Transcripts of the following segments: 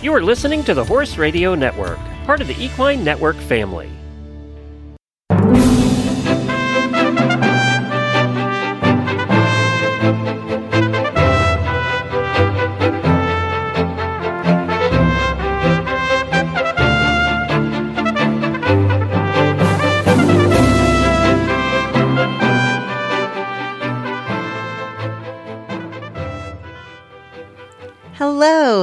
You are listening to the Horse Radio Network, part of the Equine Network family.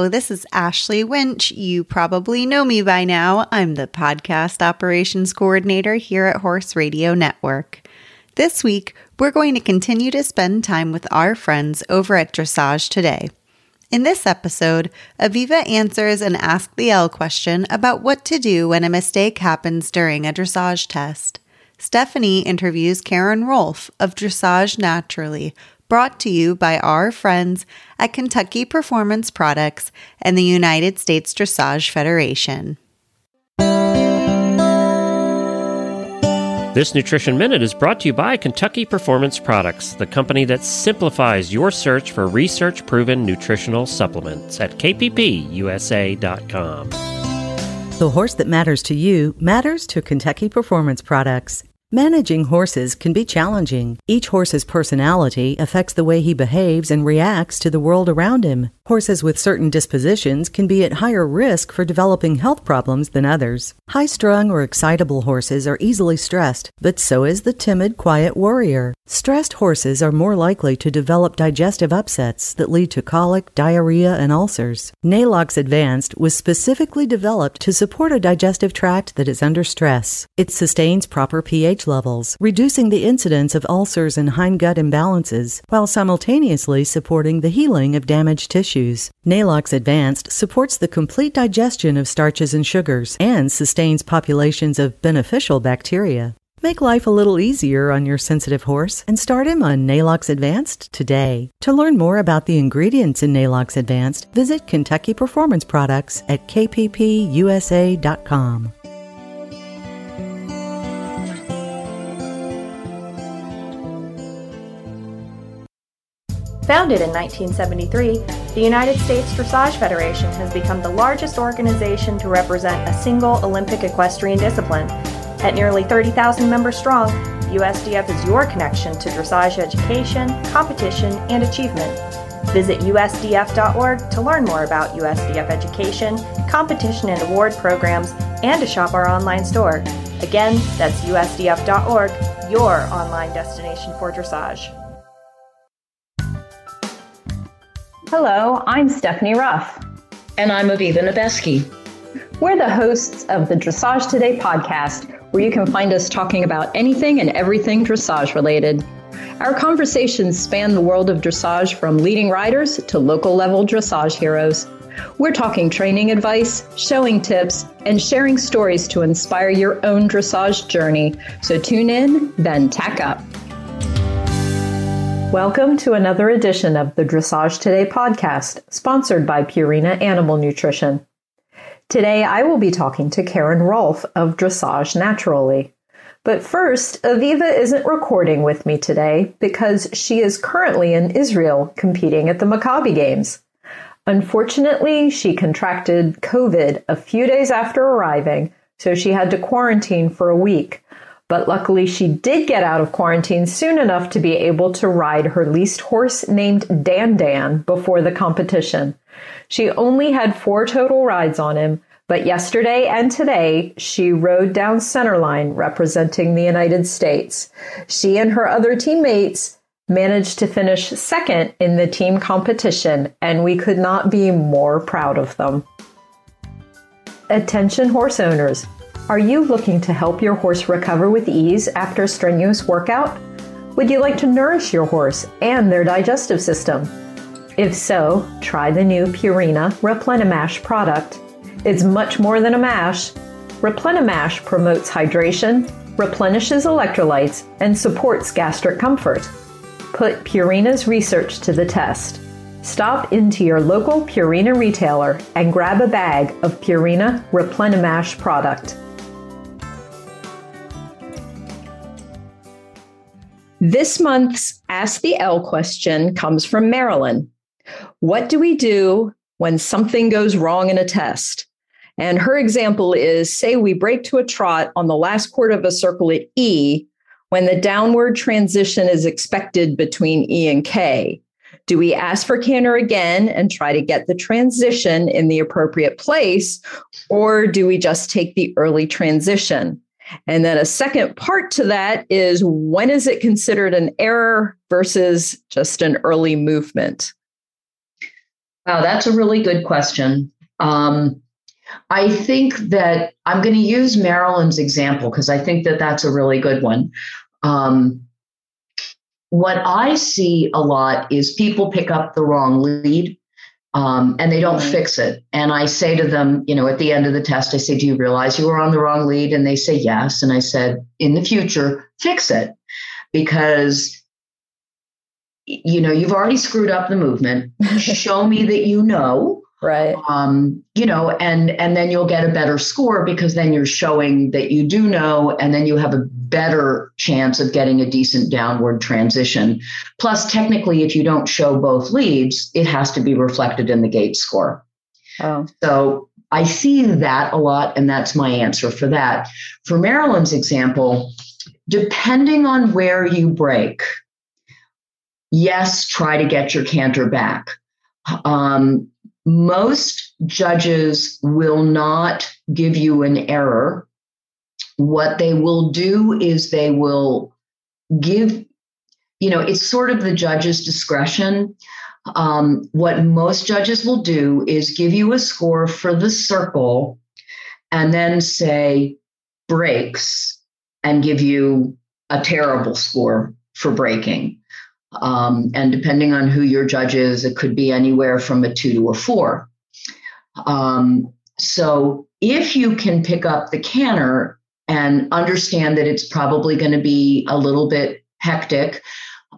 This is Ashley Winch. You probably know me by now. I'm the podcast operations coordinator here at Horse Radio Network. This week, we're going to continue to spend time with our friends over at Dressage Today. In this episode, Aviva answers an Ask the L question about what to do when a mistake happens during a dressage test. Stephanie interviews Karen Rohlf of Dressage Naturally, brought to you by our friends at Kentucky Performance Products and the United States Dressage Federation. This Nutrition Minute is brought to you by Kentucky Performance Products, the company that simplifies your search for research proven nutritional supplements at kppusa.com. The horse that matters to you matters to Kentucky Performance Products. Managing horses can be challenging. Each horse's personality affects the way he behaves and reacts to the world around him. Horses with certain dispositions can be at higher risk for developing health problems than others. High strung or excitable horses are easily stressed, but so is the timid, quiet warrior. Stressed horses are more likely to develop digestive upsets that lead to colic, diarrhea, and ulcers. Neigh-Lox Advanced was specifically developed to support a digestive tract that is under stress. It sustains proper pH levels, reducing the incidence of ulcers and hindgut imbalances, while simultaneously supporting the healing of damaged tissues. Neigh-Lox Advanced supports the complete digestion of starches and sugars and sustains populations of beneficial bacteria. Make life a little easier on your sensitive horse and start him on Neigh-Lox Advanced today. To learn more about the ingredients in Neigh-Lox Advanced, visit Kentucky Performance Products at kppusa.com. Founded in 1973, the United States Dressage Federation has become the largest organization to represent a single Olympic equestrian discipline. At nearly 30,000 members strong, USDF is your connection to dressage education, competition, and achievement. Visit usdf.org to learn more about USDF education, competition and award programs, and to shop our online store. Again, that's usdf.org, your online destination for dressage. Hello, I'm Stephanie Ruff. And I'm Aviva Nebeski. We're the hosts of the Dressage Today podcast, where you can find us talking about anything and everything dressage related. Our conversations span the world of dressage from leading riders to local level dressage heroes. We're talking training advice, showing tips, and sharing stories to inspire your own dressage journey. So tune in, then tack up. Welcome to another edition of the Dressage Today podcast, sponsored by Purina Animal Nutrition. Today I will be talking to Karen Rohlf of Dressage Naturally. But first, Aviva isn't recording with me today because she is currently in Israel competing at the Maccabi Games. Unfortunately, she contracted COVID a few days after arriving, so she had to quarantine for a week but luckily, she did get out of quarantine soon enough to be able to ride her leased horse named Dan Dan before the competition. She only had four total rides on him, but yesterday and today she rode down centerline representing the United States. She and her other teammates managed to finish second in the team competition, and we could not be more proud of them. Attention horse owners. Are you looking to help your horse recover with ease after a strenuous workout? Would you like to nourish your horse and their digestive system? If so, try the new Purina Replenimash product. It's much more than a mash. Replenimash promotes hydration, replenishes electrolytes, and supports gastric comfort. Put Purina's research to the test. Stop into your local Purina retailer and grab a bag of Purina Replenimash product. This month's Ask the L question comes from Marilyn. What do we do when something goes wrong in a test. And her example is say we break to a trot on the last chord of a circle at E when the downward transition is expected between E and K. Do we ask for canter again and try to get the transition in the appropriate place, or do we just take the early transition? And then a second part to that is when is it considered an error versus just an early movement? Wow, that's a really good question. Um, I think that I'm going to use Marilyn's example because I think that that's a really good one. Um, what I see a lot is people pick up the wrong lead um, and they don't fix it. And I say to them, you know, at the end of the test, I say, Do you realize you were on the wrong lead? And they say, Yes. And I said, In the future, fix it because you know you've already screwed up the movement show me that you know right um, you know and and then you'll get a better score because then you're showing that you do know and then you have a better chance of getting a decent downward transition plus technically if you don't show both leads it has to be reflected in the gait score oh. so i see that a lot and that's my answer for that for marilyn's example depending on where you break yes try to get your canter back um, most judges will not give you an error. What they will do is they will give, you know, it's sort of the judge's discretion. Um, what most judges will do is give you a score for the circle and then say breaks and give you a terrible score for breaking. Um, and depending on who your judge is, it could be anywhere from a two to a four. Um, so if you can pick up the canter and understand that it's probably going to be a little bit hectic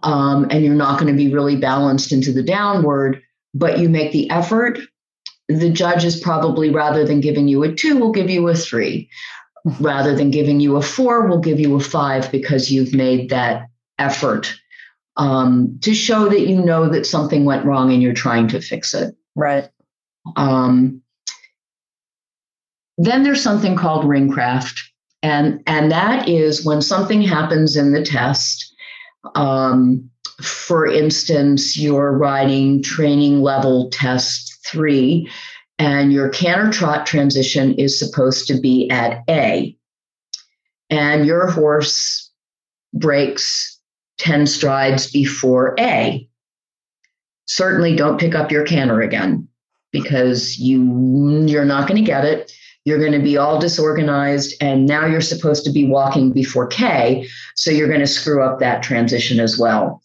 um, and you're not going to be really balanced into the downward, but you make the effort, the judge is probably rather than giving you a two, will give you a three. Rather than giving you a four, will give you a five because you've made that effort um, to show that you know that something went wrong and you're trying to fix it. Right. Um, then there's something called ringcraft, and and that is when something happens in the test. Um, for instance, you're writing training level test three, and your canter trot transition is supposed to be at A, and your horse breaks 10 strides before A. Certainly don't pick up your canter again because you you're not going to get it. You're going to be all disorganized and now you're supposed to be walking before K, so you're going to screw up that transition as well.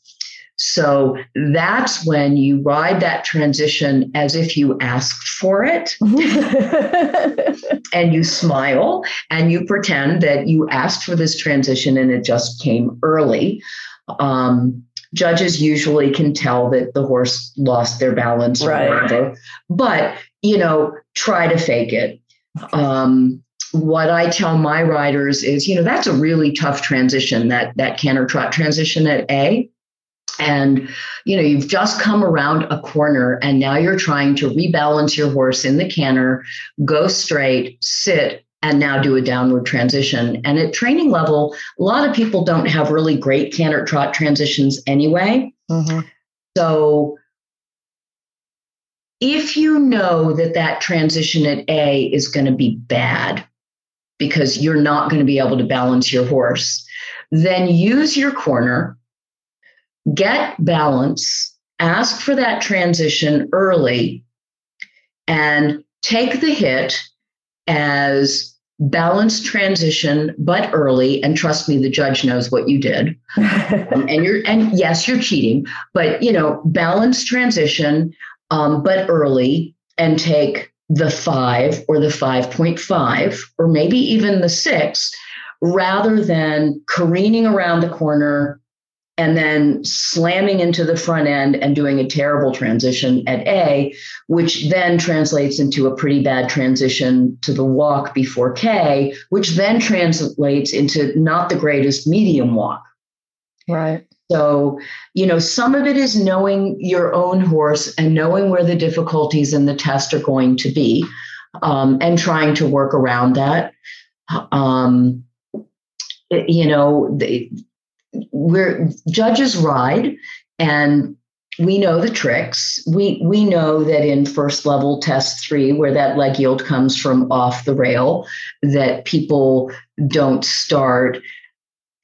So that's when you ride that transition as if you asked for it. and you smile and you pretend that you asked for this transition and it just came early. Um, judges usually can tell that the horse lost their balance right. or whatever, but you know, try to fake it. Um, what I tell my riders is, you know, that's a really tough transition, that that canter trot transition at A. And you know, you've just come around a corner and now you're trying to rebalance your horse in the canter, go straight, sit, and now do a downward transition. And at training level, a lot of people don't have really great canter trot transitions anyway. Mm-hmm. So if you know that that transition at A is going to be bad because you're not going to be able to balance your horse, then use your corner, get balance, ask for that transition early, and take the hit as balanced transition but early and trust me the judge knows what you did. Um, and you're and yes you're cheating but you know balanced transition um, but early and take the five or the 5.5 or maybe even the six rather than careening around the corner and then slamming into the front end and doing a terrible transition at A, which then translates into a pretty bad transition to the walk before K, which then translates into not the greatest medium walk. Right. So, you know, some of it is knowing your own horse and knowing where the difficulties in the test are going to be um, and trying to work around that. Um, you know, they, we're judges ride and we know the tricks. We we know that in first level test three, where that leg yield comes from off the rail, that people don't start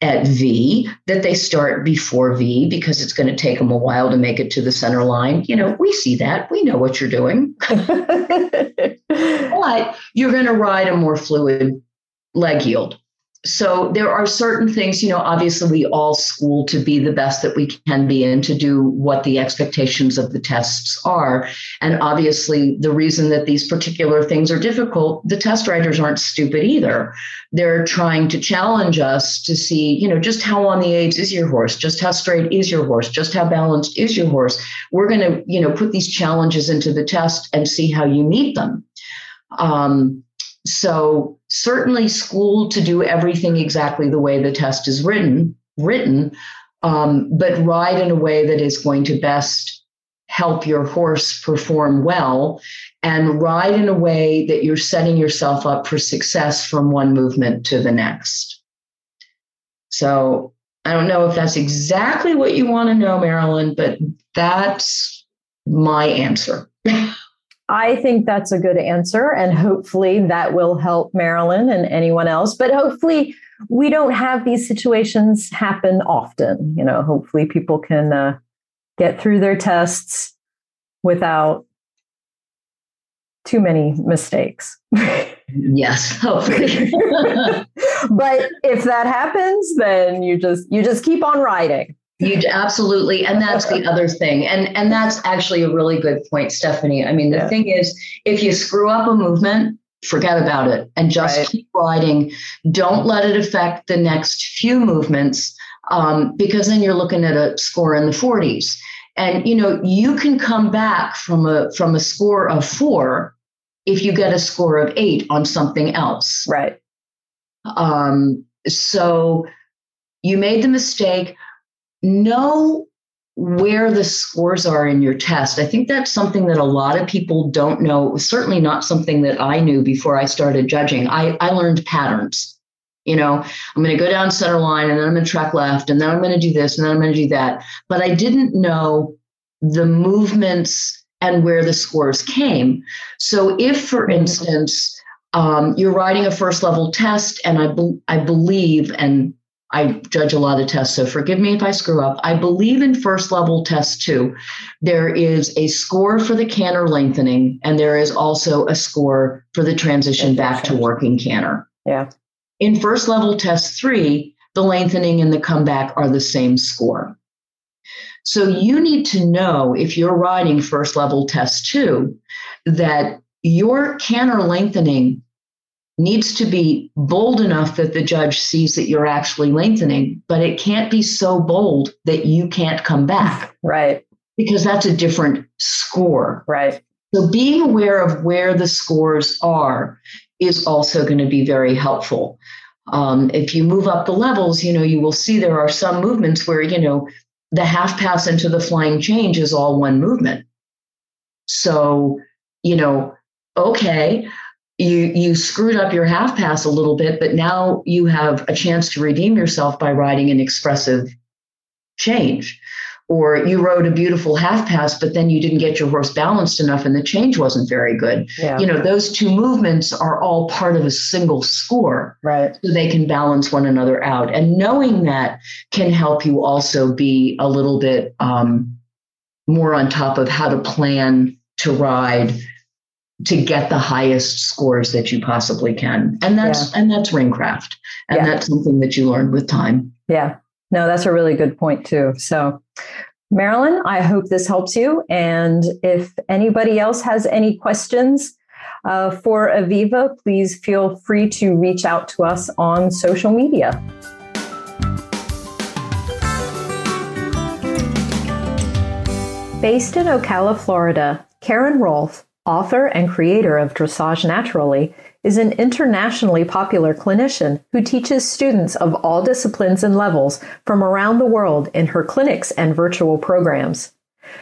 at V, that they start before V because it's going to take them a while to make it to the center line. You know, we see that. We know what you're doing. but you're going to ride a more fluid leg yield so there are certain things, you know, obviously we all school to be the best that we can be and to do what the expectations of the tests are. And obviously the reason that these particular things are difficult, the test writers aren't stupid either. They're trying to challenge us to see, you know, just how on the aids is your horse, just how straight is your horse, just how balanced is your horse. We're going to, you know, put these challenges into the test and see how you meet them. Um, so certainly school to do everything exactly the way the test is written, written, um, but ride in a way that is going to best help your horse perform well and ride in a way that you're setting yourself up for success from one movement to the next. So I don't know if that's exactly what you want to know, Marilyn, but that's my answer. I think that's a good answer. And hopefully that will help Marilyn and anyone else. But hopefully we don't have these situations happen often. You know, hopefully people can uh, get through their tests without too many mistakes. yes, hopefully. but if that happens, then you just you just keep on riding. You absolutely, and that's the other thing, and and that's actually a really good point, Stephanie. I mean, the yeah. thing is, if you screw up a movement, forget about it and just right. keep riding. Don't let it affect the next few movements, um, because then you're looking at a score in the 40s, and you know you can come back from a from a score of four if you get a score of eight on something else. Right. Um, so you made the mistake know where the scores are in your test. I think that's something that a lot of people don't know. It was certainly not something that I knew before I started judging. I, I learned patterns. You know, I'm going to go down center line and then I'm going to track left and then I'm going to do this and then I'm going to do that. But I didn't know the movements and where the scores came. So if, for mm-hmm. instance, um, you're writing a first level test, and I, be- I believe, and I judge a lot of tests, so forgive me if I screw up. I believe in first level test two, there is a score for the canter lengthening, and there is also a score for the transition back to working canter. Yeah. In first level test three, the lengthening and the comeback are the same score. So you need to know if you're riding first level test two that your canter lengthening needs to be bold enough that the judge sees that you're actually lengthening, but it can't be so bold that you can't come back. Right. Because that's a different score. Right. So being aware of where the scores are is also going to be very helpful. Um, if you move up the levels, you know, you will see there are some movements where, you know, the half pass into the flying change is all one movement. So, you know, okay, you you screwed up your half pass a little bit, but now you have a chance to redeem yourself by riding an expressive change. Or you rode a beautiful half pass, but then you didn't get your horse balanced enough and the change wasn't very good. Yeah. You know, those two movements are all part of a single score. Right. So they can balance one another out. And knowing that can help you also be a little bit um, more on top of how to plan to ride to get the highest scores that you possibly can. And that's yeah. and that's ringcraft. And yeah. that's something that you learn with time. Yeah. No that's a really good point too. So marilyn i hope this helps you. And if anybody else has any questions uh, for aviva please feel free to reach out to us on social media. Based in ocala florida karen rohlf author and creator of Dressage Naturally, is an internationally popular clinician who teaches students of all disciplines and levels from around the world in her clinics and virtual programs.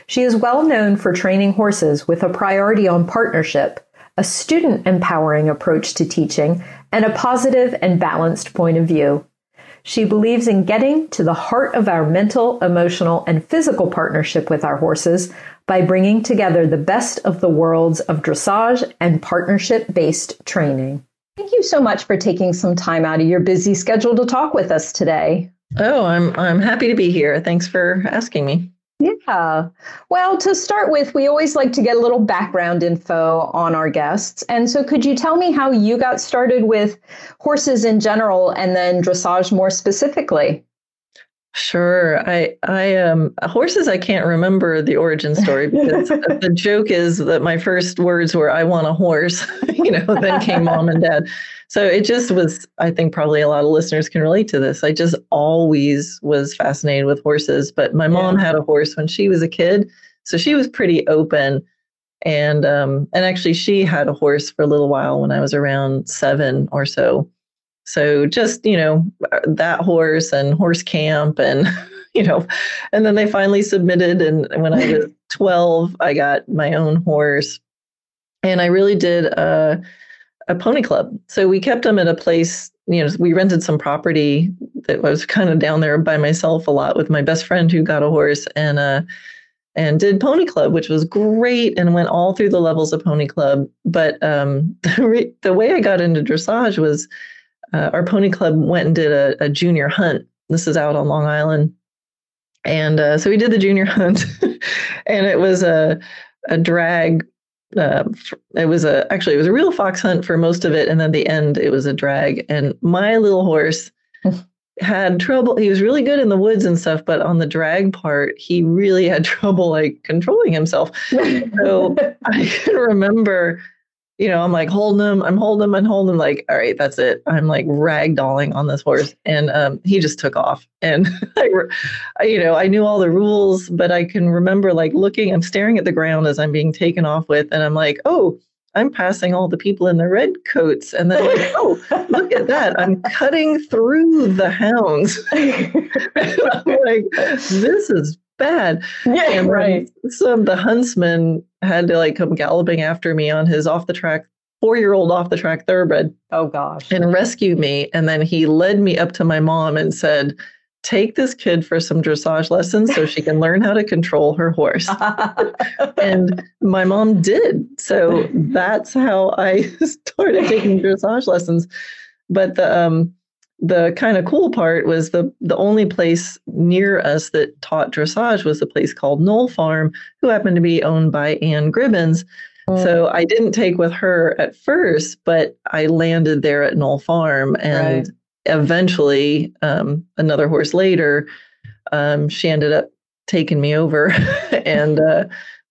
She is well known for training horses with a priority on partnership, a student empowering approach to teaching, and a positive and balanced point of view. She believes in getting to the heart of our mental, emotional, and physical partnership with our horses by bringing together the best of the worlds of dressage and partnership based training. Thank you so much for taking some time out of your busy schedule to talk with us today. Oh, I'm I'm happy to be here. Thanks for asking me. Yeah. Well, to start with, we always like to get a little background info on our guests. And so, could you tell me how you got started with horses in general and then dressage more specifically? Sure. I I um horses I can't remember the origin story because the joke is that my first words were I want a horse, you know, then came mom and dad. So it just was I think probably a lot of listeners can relate to this. I just always was fascinated with horses, but my mom yeah. had a horse when she was a kid, so she was pretty open and um and actually she had a horse for a little while when I was around 7 or so. So just, you know, that horse and horse camp and, you know, and then they finally submitted. And when I was 12, I got my own horse. And I really did a, a pony club. So we kept them at a place, you know, we rented some property that was kind of down there by myself a lot with my best friend who got a horse and, uh, and did pony club which was great and went all through the levels of pony club but um, the, re- the way i got into dressage was uh, our pony club went and did a, a, junior hunt. This is out on Long Island. And uh, so we did the junior hunt, and it was a, a drag. Uh, it was a actually it was a real fox hunt for most of it, and then the end it was a drag. And my little horse had trouble. He was really good in the woods and stuff, but on the drag part, he really had trouble like controlling himself. so I can remember you know, I'm like holding him, I'm holding him and holding him, like, all right, that's it. I'm like ragdolling on this horse. And um, he just took off. And I, you know, I knew all the rules, but I can remember like looking, I'm staring at the ground as I'm being taken off with, and I'm like, oh, I'm passing all the people in the red coats. And then, like, oh, look at that. I'm cutting through the hounds. I'm like, this is bad. Yeah, and right. So the huntsman had to like come galloping after me on his off the track four year old off the track thoroughbred. Oh gosh. And rescue me. And then he led me up to my mom and said, Take this kid for some dressage lessons so she can learn how to control her horse. and my mom did. So that's how I started taking dressage lessons. But the um the kind of cool part was the the only place near us that taught dressage was a place called Knoll Farm, who happened to be owned by Anne Gribbons. Mm. So I didn't take with her at first, but I landed there at Knoll Farm, and right. eventually, um, another horse later, um, she ended up taking me over, and uh,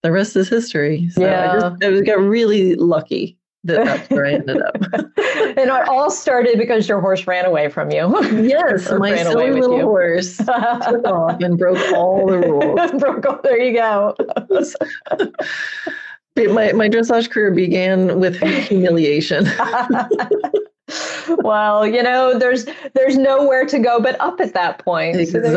the rest is history. So yeah. I just I got really lucky that that's where I ended up. and it all started because your horse ran away from you. Yes, my silly little horse took off and broke all the rules. broke all, there you go. my my dressage career began with humiliation. well, you know, there's there's nowhere to go but up at that point. Exactly.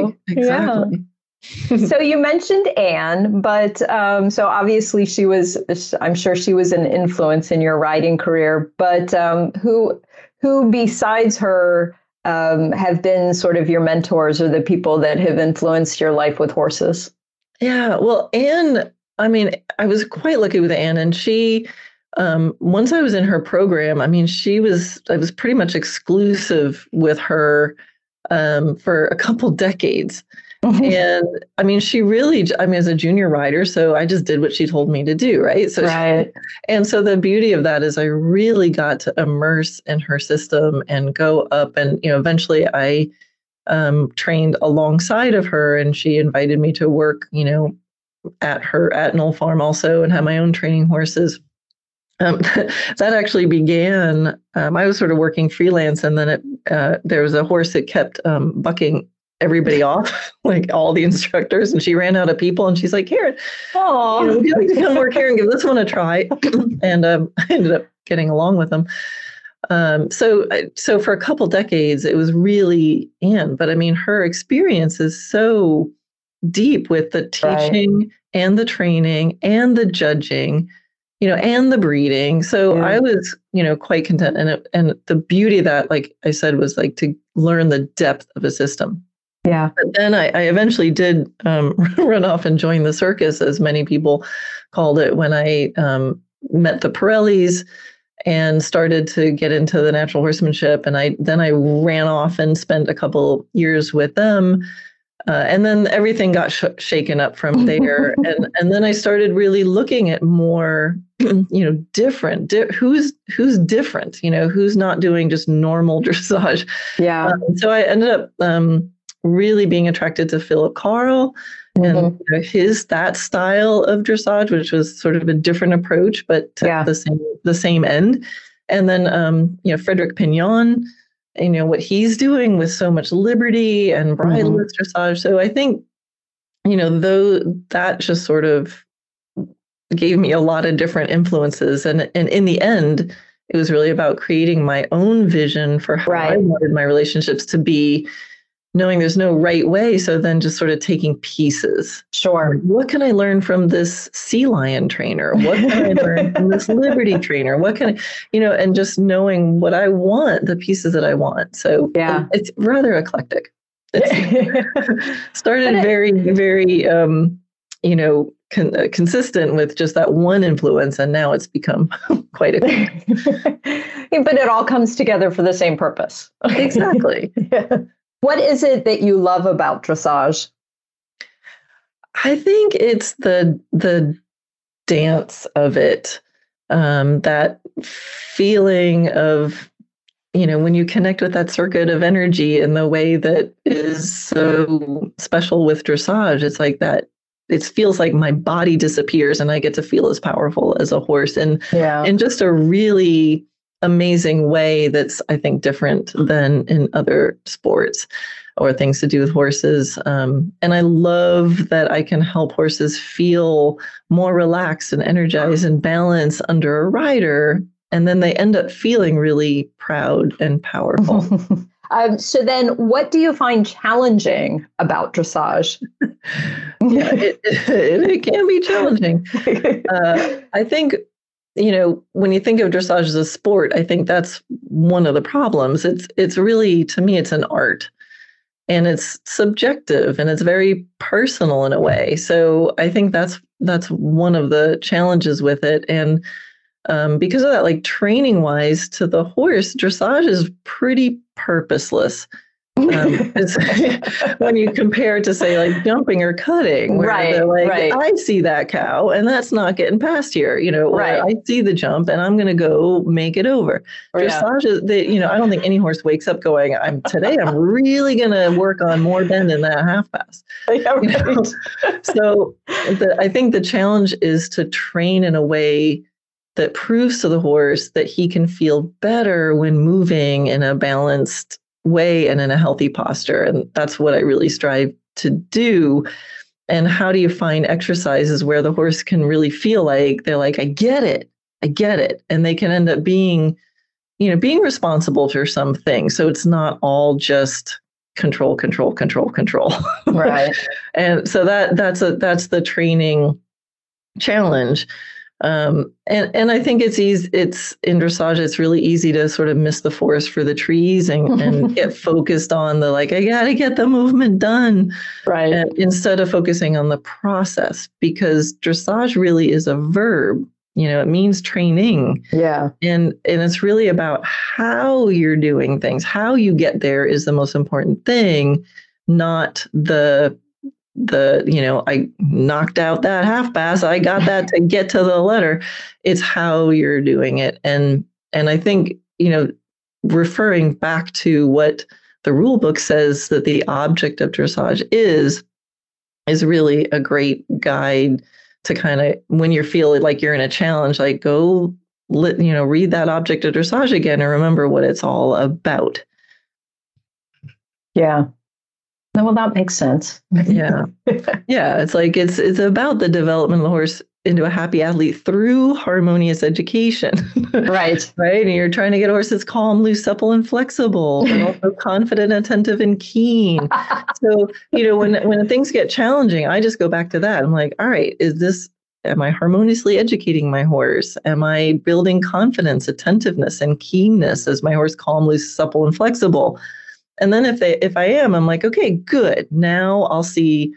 So exactly. Yeah so you mentioned Anne, but um, so obviously she was. I'm sure she was an influence in your riding career. But um, who, who besides her, um, have been sort of your mentors or the people that have influenced your life with horses? Yeah, well, Anne. I mean, I was quite lucky with Anne, and she. Um, once I was in her program, I mean, she was. I was pretty much exclusive with her um, for a couple decades. And I mean, she really, I mean, as a junior rider, so I just did what she told me to do, right? So, right. She, and so the beauty of that is I really got to immerse in her system and go up. And, you know, eventually I um, trained alongside of her and she invited me to work, you know, at her at Knoll Farm also and have my own training horses. Um, that actually began. Um, I was sort of working freelance, and then it, uh, there was a horse that kept um, bucking everybody off, like all the instructors, and she ran out of people. And she's like, "Karen, oh, you know, would you like to come work here and give this one a try?" and um, I ended up getting along with them. Um, so, so for a couple decades, it was really Anne. But I mean, her experience is so deep with the teaching right. and the training and the judging you know, and the breeding. So yeah. I was, you know, quite content. And it, and the beauty of that, like I said, was like to learn the depth of a system. Yeah. But then I, I eventually did um, run off and join the circus, as many people called it, when I um, met the Parellis and started to get into the natural horsemanship. And I then I ran off and spent a couple years with them uh, and then everything got sh- shaken up from there and and then i started really looking at more you know different di- who's who's different you know who's not doing just normal dressage yeah um, so i ended up um, really being attracted to philippe karl and mm-hmm. you know, his that style of dressage which was sort of a different approach but yeah. the same the same end and then um, you know frédéric pignon you know what he's doing with so much liberty and bridle mm-hmm. dressage. So I think you know though that just sort of gave me a lot of different influences, and and in the end, it was really about creating my own vision for how right. I wanted my relationships to be knowing there's no right way. So then just sort of taking pieces. Sure. What can I learn from this sea lion trainer? What can I learn from this liberty trainer? What can I, you know, and just knowing what I want, the pieces that I want. So yeah, it's rather eclectic. It's started very, very, um, you know, con- uh, consistent with just that one influence, and now it's become quite a. but it all comes together for the same purpose. exactly. yeah. What is it that you love about dressage? I think it's the the dance of it, um, that feeling of you know when you connect with that circuit of energy in the way that is so special with dressage. It's like that. It feels like my body disappears and I get to feel as powerful as a horse, and yeah. in just a really amazing way that's I think different than in other sports or things to do with horses. Um, and I love that I can help horses feel more relaxed and energized and balanced under a rider. And then they end up feeling really proud and powerful. um, so then what do you find challenging about dressage? yeah, it, it, it, can be challenging. Uh, I think you know when you think of dressage as a sport i think that's one of the problems. It's it's really to me it's an art. And it's subjective and it's very personal in a way. So i think that's that's one of the challenges with it. And um, because of that like training wise to the horse dressage is pretty purposeless um, when you compare it to say like jumping or cutting, where right, they're like, right. I see that cow and that's not getting past here, you know, right. I see the jump and I'm going to go make it over. Dressage is, the, you know, I don't think any horse wakes up going, I'm today, I'm really going to work on more bend in that half pass. Yeah, right. so the, I think the challenge is to train in a way that proves to the horse that he can feel better when moving in a balanced way and in a healthy posture. And that's what I really strive to do. And how do you find exercises where the horse can really feel like they're like, I get it, I get it. And they can end up being, you know, being responsible for something. So it's not all just control, control, control, control. Right. and so that that's a that's the training challenge. Um, and and I think it's easy. It's in dressage. It's really easy to sort of miss the forest for the trees and, and get focused on the like. I got to get the movement done, right? instead of focusing on the process, because dressage really is a verb. You know, it means training. Yeah, and and it's really about how you're doing things. How you get there is the most important thing, not the the you know i knocked out that half pass. I got that to get to the letter. It's how you're doing it. And and i think you know referring back to what the rule book says that the object of dressage is is really a great guide to kind of when you're feeling like you're in a challenge like go let you know read that object of dressage again and remember what it's all about. Yeah well, that makes sense. yeah. Yeah. It's like it's it's about the development of the horse into a happy athlete through harmonious education. Right. right. And you're trying to get horses calm, loose, supple, and flexible, and also confident, attentive, and keen. so, you know, when when things get challenging, I just go back to that. I'm like, all right, is this am I harmoniously educating my horse? Am I building confidence, attentiveness, and keenness as my horse calm, loose, supple, and flexible? And then if they if I am, I'm like, okay, good. Now I'll see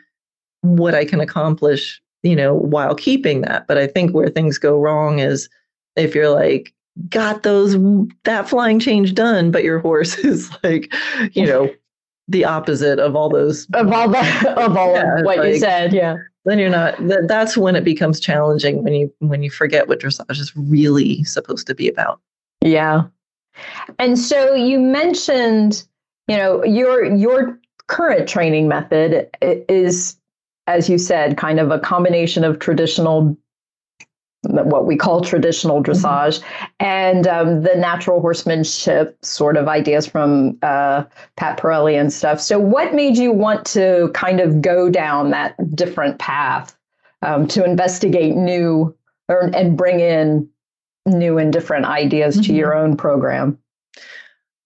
what I can accomplish you know, while keeping that. But I think where things go wrong is if you're like, got those that flying change done, but your horse is like, you know, the opposite of all those of all that of all yeah, of what like, you said. Yeah. Then you're not that, that's when it becomes challenging when you when you forget what dressage is really supposed to be about. Yeah. And so you mentioned, you know, your your current training method is as you said, kind of a combination of traditional what we call traditional mm-hmm. dressage mm-hmm. and um, the natural horsemanship sort of ideas from uh, Pat Parelli and stuff. So, what made you want to kind of go down that different path um, to investigate new or, and bring in new and different ideas mm-hmm. to your own program?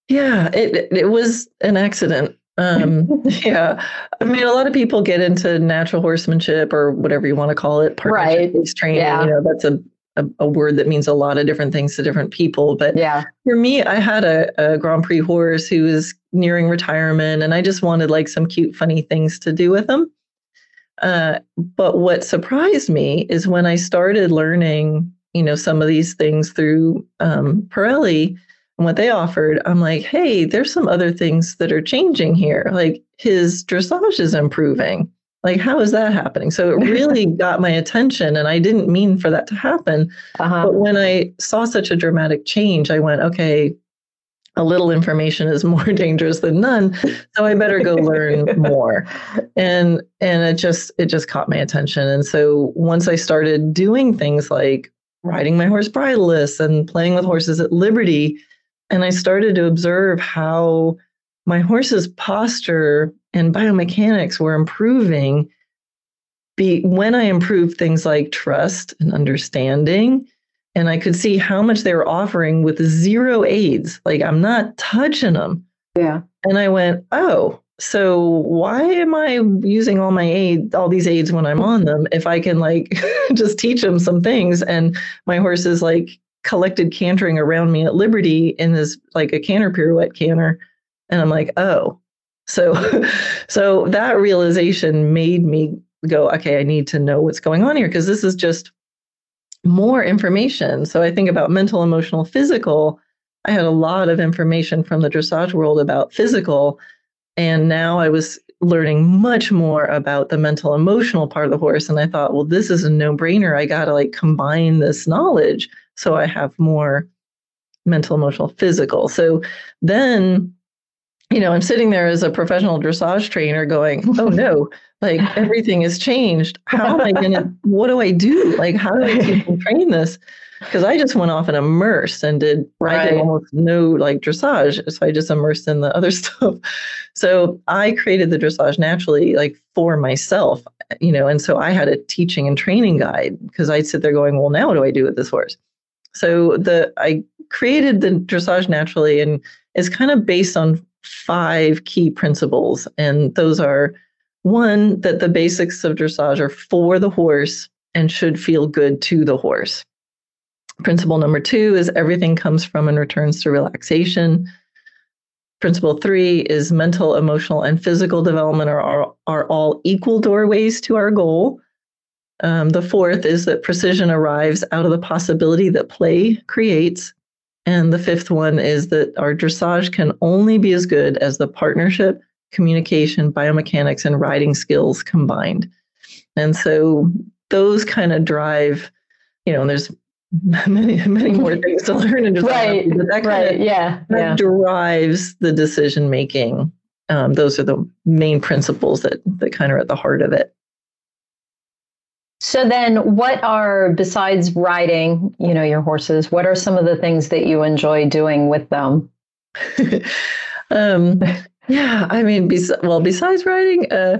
Yeah, it it was an accident. Um, yeah. I mean, a lot of people get into natural horsemanship or whatever you want to call it, partnership right. training. Yeah. You know, that's a, a, a, word that means a lot of different things to different people. But yeah, for me, I had a, a Grand Prix horse who was nearing retirement, and I just wanted like some cute, funny things to do with him. Uh, but what surprised me is when I started learning, you know, some of these things through um, Parelli and what they offered, I'm like, hey, there's some other things that are changing here. Like his dressage is improving. Like, how is that happening? So it really got my attention, and I didn't mean for that to happen. Uh-huh. But when I saw such a dramatic change, I went, okay, a little information is more dangerous than none so i better go learn more and and it just it just caught my attention and so once i started doing things like riding my horse bridleless and playing with horses at liberty and I started to observe how my horse's posture and biomechanics were improving be, when I improved things like trust and understanding. And I could see how much they were offering with zero aids. Like I'm not touching them. Yeah. And I went, oh, so why am I using all my aid, all these aids when I'm on them if I can like just teach them some things and my horse is like collected cantering around me at Liberty in this like a canter pirouette canter. And I'm like, oh. So so that realization made me go, okay, I need to know what's going on here because this is just more information. So I think about mental, emotional, physical. I had a lot of information from the dressage world about physical. And now I was learning much more about the mental, emotional part of the horse. And I thought, well, this is a no brainer. I got to like combine this knowledge so I have more mental, emotional, physical. So then, you know, I'm sitting there as a professional dressage trainer going, oh no, like everything has changed. How am I going to, what do I do? Like, how do I keep and train this? Because I just went off and immersed and did, right. I did almost no like dressage. So I just immersed in the other stuff. So I created the dressage naturally, like for myself, you know, and so I had a teaching and training guide because I'd sit there going, well, now what do I do with this horse? So the I created the dressage naturally and is kind of based on five key principles. And those are one, that the basics of dressage are for the horse and should feel good to the horse. Principle number two is everything comes from and returns to relaxation. Principle three is mental, emotional, and physical development are, are, are all equal doorways to our goal. Um, the fourth is that precision arrives out of the possibility that play creates. And the fifth one is that our dressage can only be as good as the partnership, communication, biomechanics, and riding skills combined. And so those kind of drive, you know, and there's many, many more things to learn and right, but that right, of, yeah, that yeah. drives the decision making. Um, those are the main principles that that kind of are at the heart of it. So then what are besides riding, you know, your horses, what are some of the things that you enjoy doing with them? um, Yeah, I mean, bes- well, besides riding, uh,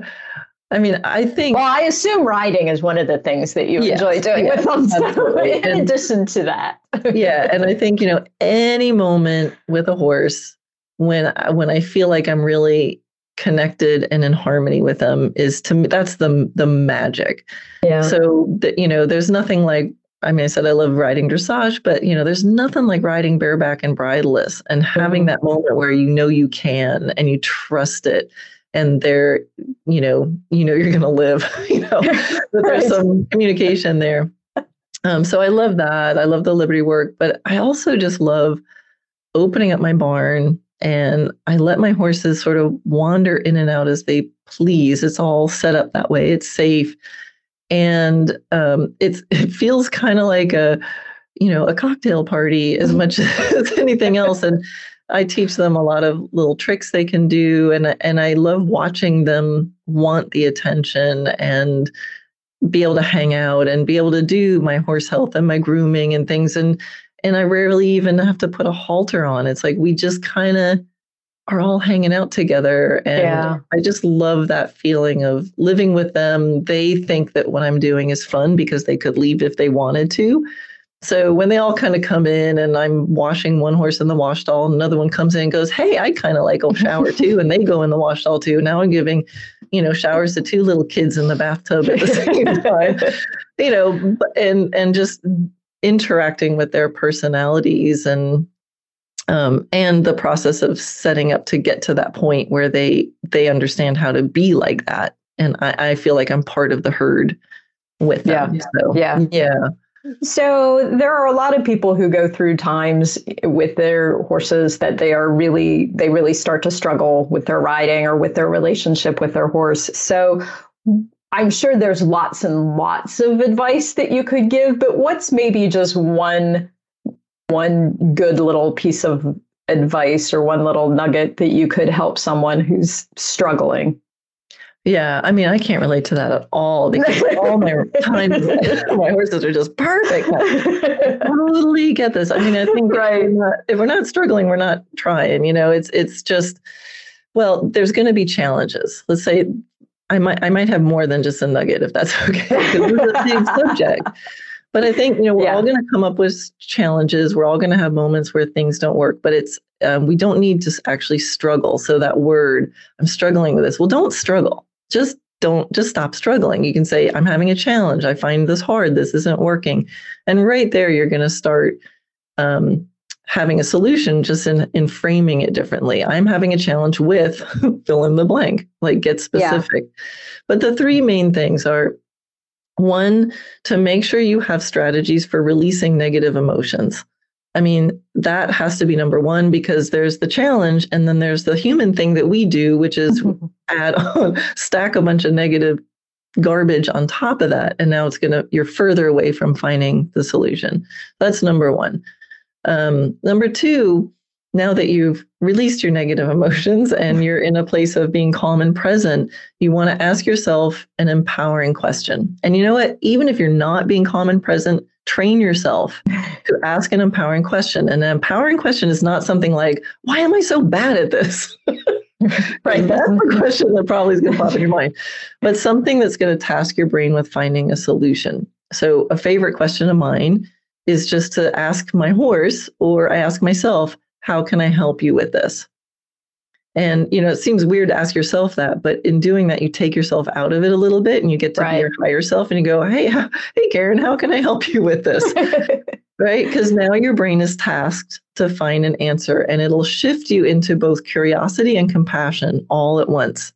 I mean, I think. Well, I assume riding is one of the things that you yes, enjoy doing yes, with them. So in and, addition to that. yeah, and I think you know any moment with a horse when when I feel like I'm really connected and in harmony with them is to me that's the the magic. Yeah. So that you know, there's nothing like I mean, I said I love riding dressage, but you know, there's nothing like riding bareback and bridleless and having mm-hmm. that moment where you know you can and you trust it and they're, you know, you know you're gonna live, you know, there's some communication there. Um, so I love that. I love the Liberty work, but I also just love opening up my barn and I let my horses sort of wander in and out as they please. It's all set up that way. It's safe and um, it's it feels kind of like a you know a cocktail party as much as anything else and i teach them a lot of little tricks they can do and and i love watching them want the attention and be able to hang out and be able to do my horse health and my grooming and things and and i rarely even have to put a halter on it's like we just kind of are all hanging out together. And yeah. I just love that feeling of living with them. They think that what I'm doing is fun because they could leave if they wanted to. So when they all kind of come in and I'm washing one horse in the wash stall, another one comes in and goes, Hey, I kind of like a shower too. And they go in the wash stall too. Now I'm giving, you know, showers to two little kids in the bathtub at the same time, you know, and, and just interacting with their personalities and um, and the process of setting up to get to that point where they they understand how to be like that. And i, I feel like i'm part of the herd with them yeah. so, yeah. yeah. So there are a lot of people who go through times with their horses that they are really they really start to struggle with their riding or with their relationship with their horse. So I'm sure there's lots and lots of advice that you could give, but what's maybe just one one good little piece of advice or one little nugget that you could help someone who's struggling? Yeah, I mean, I can't relate to that at all because all my time, my horses are just perfect. I totally get this. I mean, I think right. if, we're not, if we're not struggling, we're not trying. You know, it's it's just well, there's going to be challenges. Let's say I might I might have more than just a nugget if that's okay because it's a big subject. But I think you know we're yeah. all going to come up with challenges. We're all going to have moments where things don't work. But it's um, we don't need to actually struggle. So that word, I'm struggling with this. Well, don't struggle. Just don't just stop struggling. You can say, I'm having a challenge. I find this hard. This isn't working. And right there, you're going to start um, having a solution just in, in framing it differently. I'm having a challenge with fill in the blank, like get specific. Yeah. But the three main things are one, to make sure you have strategies for releasing negative emotions. I mean, that has to be number one because there's the challenge, and then there's the human thing that we do, which is add on, stack a bunch of negative garbage on top of that. And now it's going to, you're further away from finding the solution. That's number one. Um, number two, now that you've released your negative emotions and you're in a place of being calm and present, you want to ask yourself an empowering question. And you know what? Even if you're not being calm and present, train yourself to ask an empowering question. And an empowering question is not something like, why am I so bad at this? right. That's the question that probably is going to pop in your mind, but something that's going to task your brain with finding a solution. So, a favorite question of mine is just to ask my horse or I ask myself, how can I help you with this? And you know, it seems weird to ask yourself that, but in doing that, you take yourself out of it a little bit, and you get to right. be your higher self, and you go, "Hey, hey, Karen, how can I help you with this?" right? Because now your brain is tasked to find an answer, and it'll shift you into both curiosity and compassion all at once.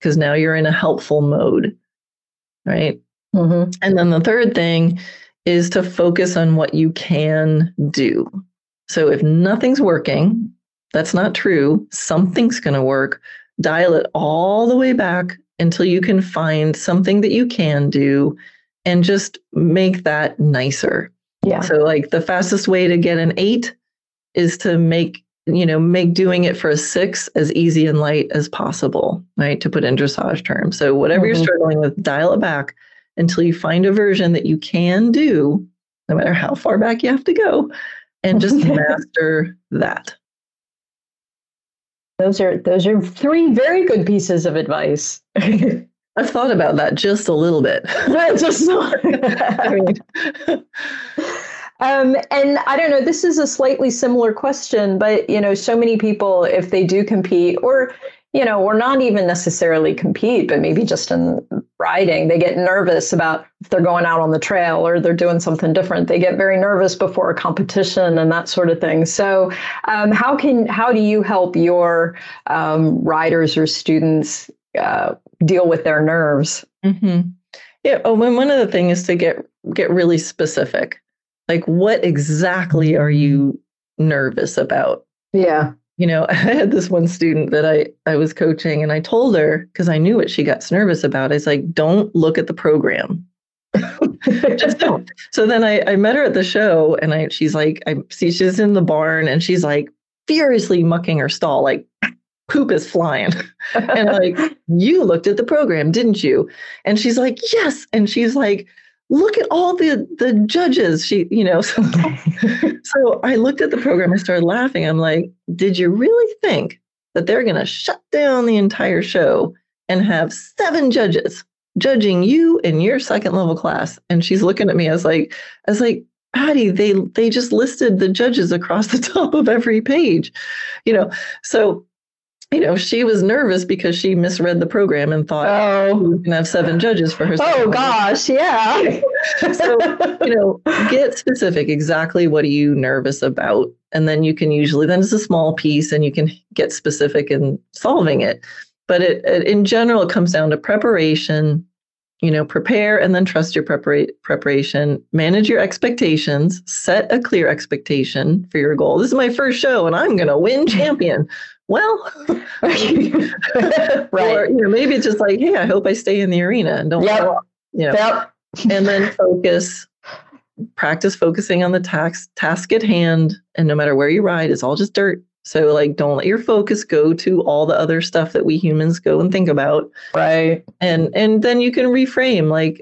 Because now you're in a helpful mode, right? Mm-hmm. And then the third thing is to focus on what you can do. So if nothing's working, that's not true. Something's going to work. Dial it all the way back until you can find something that you can do and just make that nicer. Yeah. So like the fastest way to get an 8 is to make you know make doing it for a 6 as easy and light as possible, right? To put in dressage terms. So whatever mm-hmm. you're struggling with, dial it back until you find a version that you can do no matter how far back you have to go and just master that. Those are those are three very good pieces of advice. I've thought about that just a little bit. just I mean, um, and I don't know. This is a slightly similar question, but you know, so many people, if they do compete, or you know, or not even necessarily compete, but maybe just in riding, they get nervous about if they're going out on the trail or they're doing something different. They get very nervous before a competition and that sort of thing. So, um, how can how do you help your um, riders or students uh, deal with their nerves? Mm-hmm. Yeah. Oh, one of the things is to get get really specific. Like, what exactly are you nervous about? Yeah you know, I had this one student that I I was coaching, and I told her because I knew what she got nervous about. Is like, don't look at the program. Just don't. So then I, I met her at the show, and I she's like, I see she's in the barn, and she's like furiously mucking her stall, like poop is flying. and like, you looked at the program, didn't you? And she's like, yes. And she's like, look at all the the judges. She you know so, so i looked at the program i started laughing. I'm like did you really think that they're going to shut down the entire show and have seven judges judging you in your second level class? And she's looking at me as like as like patty they they just listed the judges across the top of every page you know? So you know, she was nervous because she misread the program and thought oh. going to have seven judges for her. Oh gosh, yeah. so, you know, get specific. Exactly what are you nervous about? And then you can usually, then it's a small piece and you can get specific in solving it. But it, it in general, it comes down to preparation, you know, prepare and then trust your prepara- preparation, manage your expectations, set a clear expectation for your goal. This is my first show and I'm going to win champion well, right. Or you know, maybe it's just like, hey, I hope I stay in the arena and don't, yep. you know, yep. and then focus, practice focusing on the task task at hand, and no matter where you ride, it's all just dirt. So like, don't let your focus go to all the other stuff that we humans go and think about. Right. And and then you can reframe like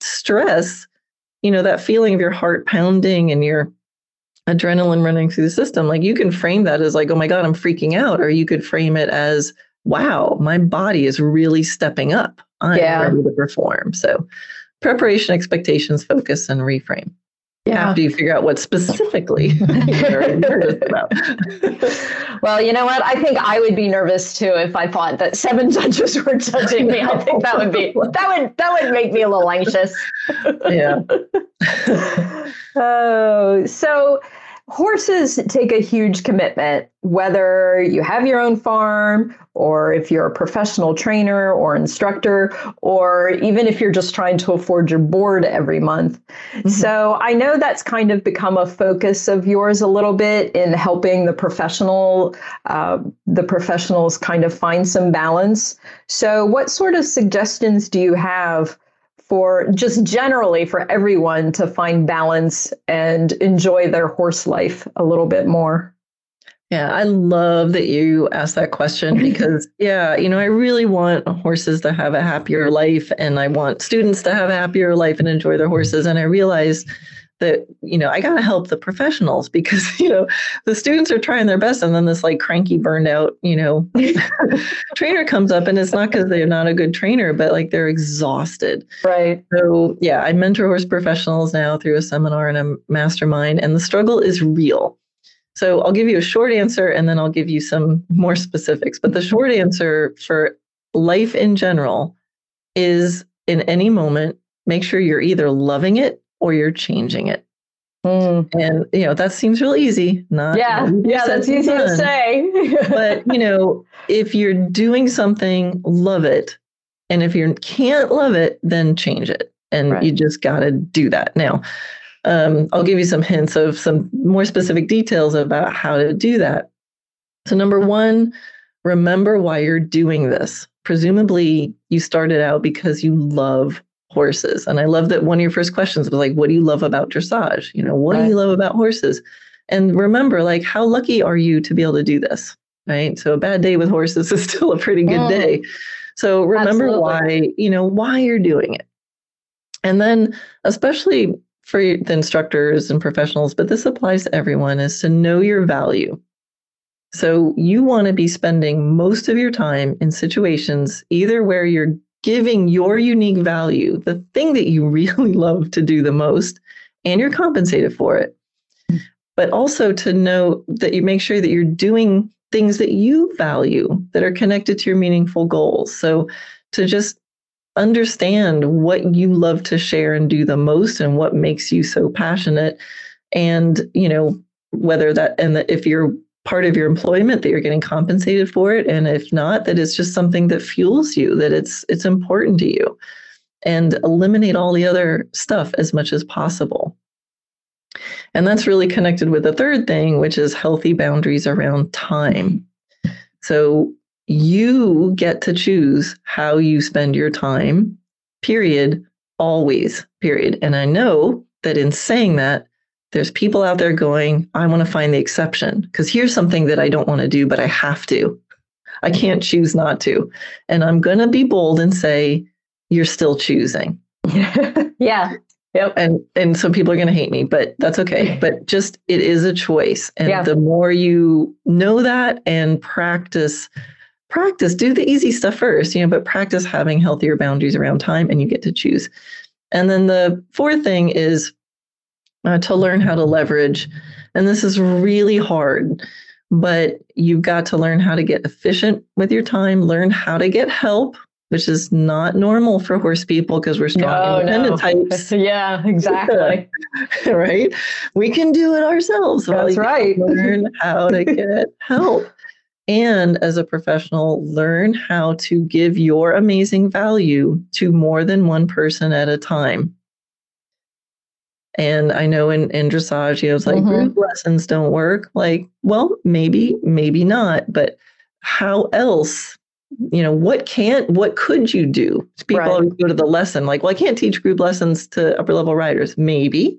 stress. You know that feeling of your heart pounding and your adrenaline running through the system like you can frame that as like oh my god i'm freaking out or you could frame it as wow my body is really stepping up i'm yeah. ready to perform so preparation expectations focus and reframe yeah. after you figure out what specifically you're nervous about. well, you know what? I think I would be nervous too if I thought that seven judges were judging me. I think that would be that would that would make me a little anxious. yeah. oh, so horses take a huge commitment, whether you have your own farm or if you're a professional trainer or instructor, or even if you're just trying to afford your board every month. Mm-hmm. So I know that's kind of become a focus of yours a little bit in helping the professional, uh, the professionals kind of find some balance. So what sort of suggestions do you have? For just generally for everyone to find balance and enjoy their horse life a little bit more? Yeah, I love that you asked that question because, yeah, you know, I really want horses to have a happier life and I want students to have a happier life and enjoy their horses. And I realize that you know i got to help the professionals because you know the students are trying their best and then this like cranky burned out you know trainer comes up and it's not because they're not a good trainer but like they're exhausted. Right. So yeah i mentor horse professionals now through a seminar and a mastermind and the struggle is real. So i'll give you a short answer and then i'll give you some more specifics but the short answer for life in general is in any moment make sure you're either loving it or you're changing it. Mm. And you know that seems real easy. Not yeah, yeah, that's easy done. to say. but you know, if you're doing something, love it, and if you can't love it, then change it. And right. you just got to do that. Now, um, I'll give you some hints of some more specific details about how to do that. So, number one, remember why you're doing this. Presumably, you started out because you love horses. And I love that one of your first questions was like, what do you love about dressage? You know, what right. do you love about horses? And remember, like, how lucky are you to be able to do this? Right. So a bad day with horses is still a pretty good mm. day. So remember Absolutely. why, you know, why you're doing it. And then, especially for the instructors and professionals, but this applies to everyone, is to know your value. So you want to be spending most of your time in situations either where you're giving your unique value, the thing that you really love to do the most, and you're compensated for it. But also to know that you make sure that you're doing things that you value that are connected to your meaningful goals. So to just understand what you love to share and do the most and what makes you so passionate and you know whether that and that if you're part of your employment that you're getting compensated for it. And if not that it's just something that fuels you that it's it's important to you. And eliminate all the other stuff as much as possible. And that's really connected with the third thing which is healthy boundaries around time. So you get to choose how you spend your time period always period. And i know that in saying that there's people out there going, I want to find the exception because here's something that I don't want to do, but I have to. I can't choose not to. And I'm going to be bold and say, you're still choosing. yeah. Yep. And and some people are going to hate me, but that's okay. But just it is a choice. And yeah. the more you know that and practice practice do the easy stuff first, you know, but practice having healthier boundaries around time and you get to choose. And then the fourth thing is uh, to learn how to leverage. And this is really hard, but you've got to learn how to get efficient with your time, learn how to get help, which is not normal for horse people because we're strong no, independent no. types. yeah, exactly. right? We can do it ourselves. That's right. Learn how to get help. And as a professional, learn how to give your amazing value to more than one person at a time. And I know in, in dressage, you know, it's like mm-hmm. group lessons don't work. Like, well, maybe, maybe not. But how else? You know, what can't, what could you do? People right. always go to the lesson, like, well, I can't teach group lessons to upper level riders. Maybe.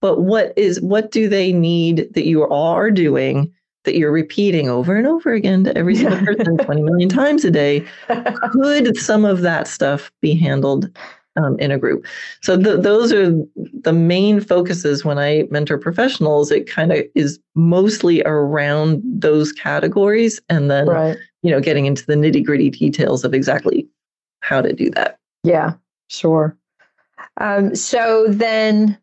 But what is, what do they need that you are doing that you're repeating over and over again to every single person 20 million times a day? Could some of that stuff be handled um, in a group. So the, those are the main focuses when I mentor professionals. It kind of is mostly around those categories, and then right. you know getting into the nitty gritty details of exactly how to do that. Yeah, sure. Um, so then,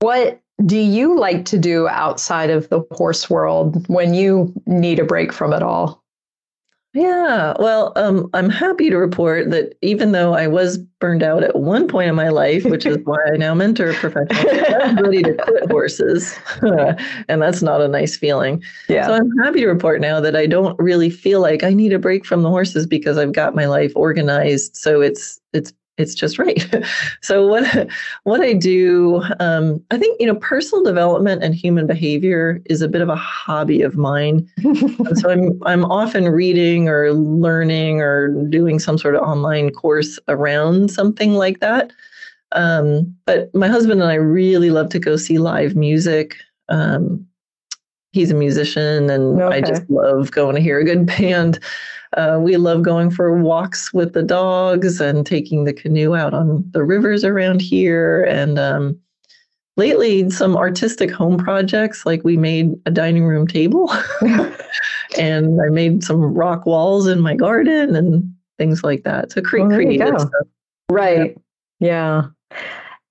what do you like to do outside of the horse world when you need a break from it all? Yeah, well, um, I'm happy to report that even though I was burned out at one point in my life, which is why I now mentor professionals, I'm ready to quit horses, and that's not a nice feeling. Yeah. So I'm happy to report now that I don't really feel like I need a break from the horses because I've got my life organized. So it's it's it's just right. so what what I do, um, I think you know, personal development and human behavior is a bit of a hobby of mine. so I'm I'm often reading or learning or doing some sort of online course around something like that. Um, but my husband and I really love to go see live music. Um, he's a musician, and okay. I just love going to hear a good band. Uh, we love going for walks with the dogs and taking the canoe out on the rivers around here. And um, lately, some artistic home projects, like we made a dining room table and I made some rock walls in my garden and things like that. So cre- well, creative stuff. Right. yeah. yeah.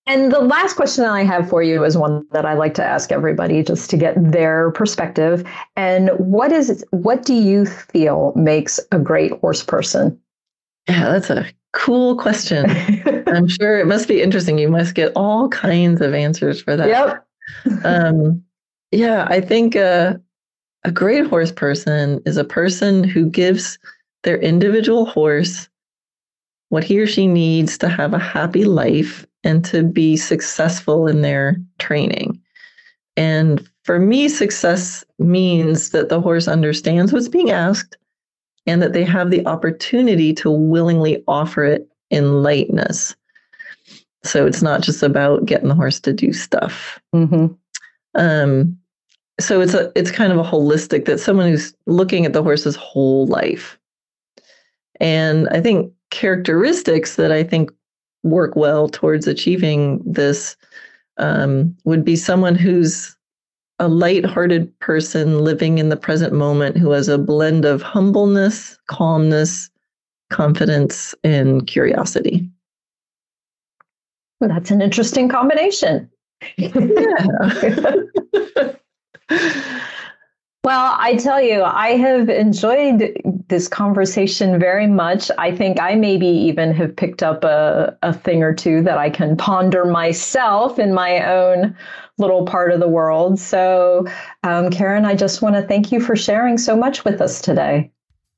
And the last question I have for you is one that I like to ask everybody just to get their perspective. And what is what do you feel makes a great horse person? Yeah, that's a cool question. I'm sure it must be interesting. You must get all kinds of answers for that. Yep. um, yeah, I think uh, a great horse person is a person who gives their individual horse what he or she needs to have a happy life and to be successful in their training. And for me, success means that the horse understands what's being asked and that they have the opportunity to willingly offer it in lightness. So it's not just about getting the horse to do stuff. Mm-hmm. Um, so it's a it's kind of a holistic that someone who's looking at the horse's whole life. And I think characteristics that I think work well towards achieving this um, would be someone who's a light-hearted person living in the present moment who has a blend of humbleness, calmness, confidence, and curiosity. Well, that's an interesting combination. Yeah. Well, I tell you, I have enjoyed this conversation very much. I think I maybe even have picked up a, a thing or two that I can ponder myself in my own little part of the world. So, um, Karen, I just want to thank you for sharing so much with us today.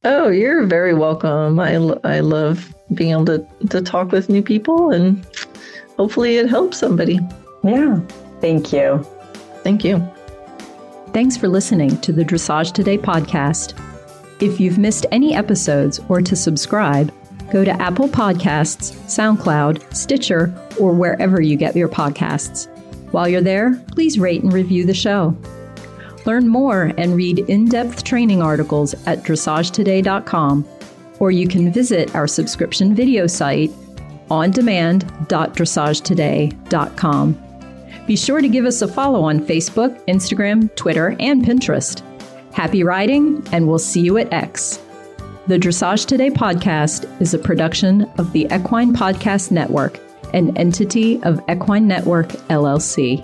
Oh, you're very welcome. I, I love being able to, to talk with new people and hopefully it helps somebody. Yeah. Thank you. Thank you. Thanks for listening to the Dressage Today podcast. If you've missed any episodes or to subscribe, go to Apple Podcasts, SoundCloud, Stitcher, or wherever you get your podcasts. While you're there, please rate and review the show. Learn more and read in depth training articles at dressagetoday.com, or you can visit our subscription video site on demand.dressagetoday.com. Be sure to give us a follow on Facebook, Instagram, Twitter, and Pinterest. Happy riding, and we'll see you at X. The Dressage Today podcast is a production of the Equine Podcast Network, an entity of Equine Network, LLC.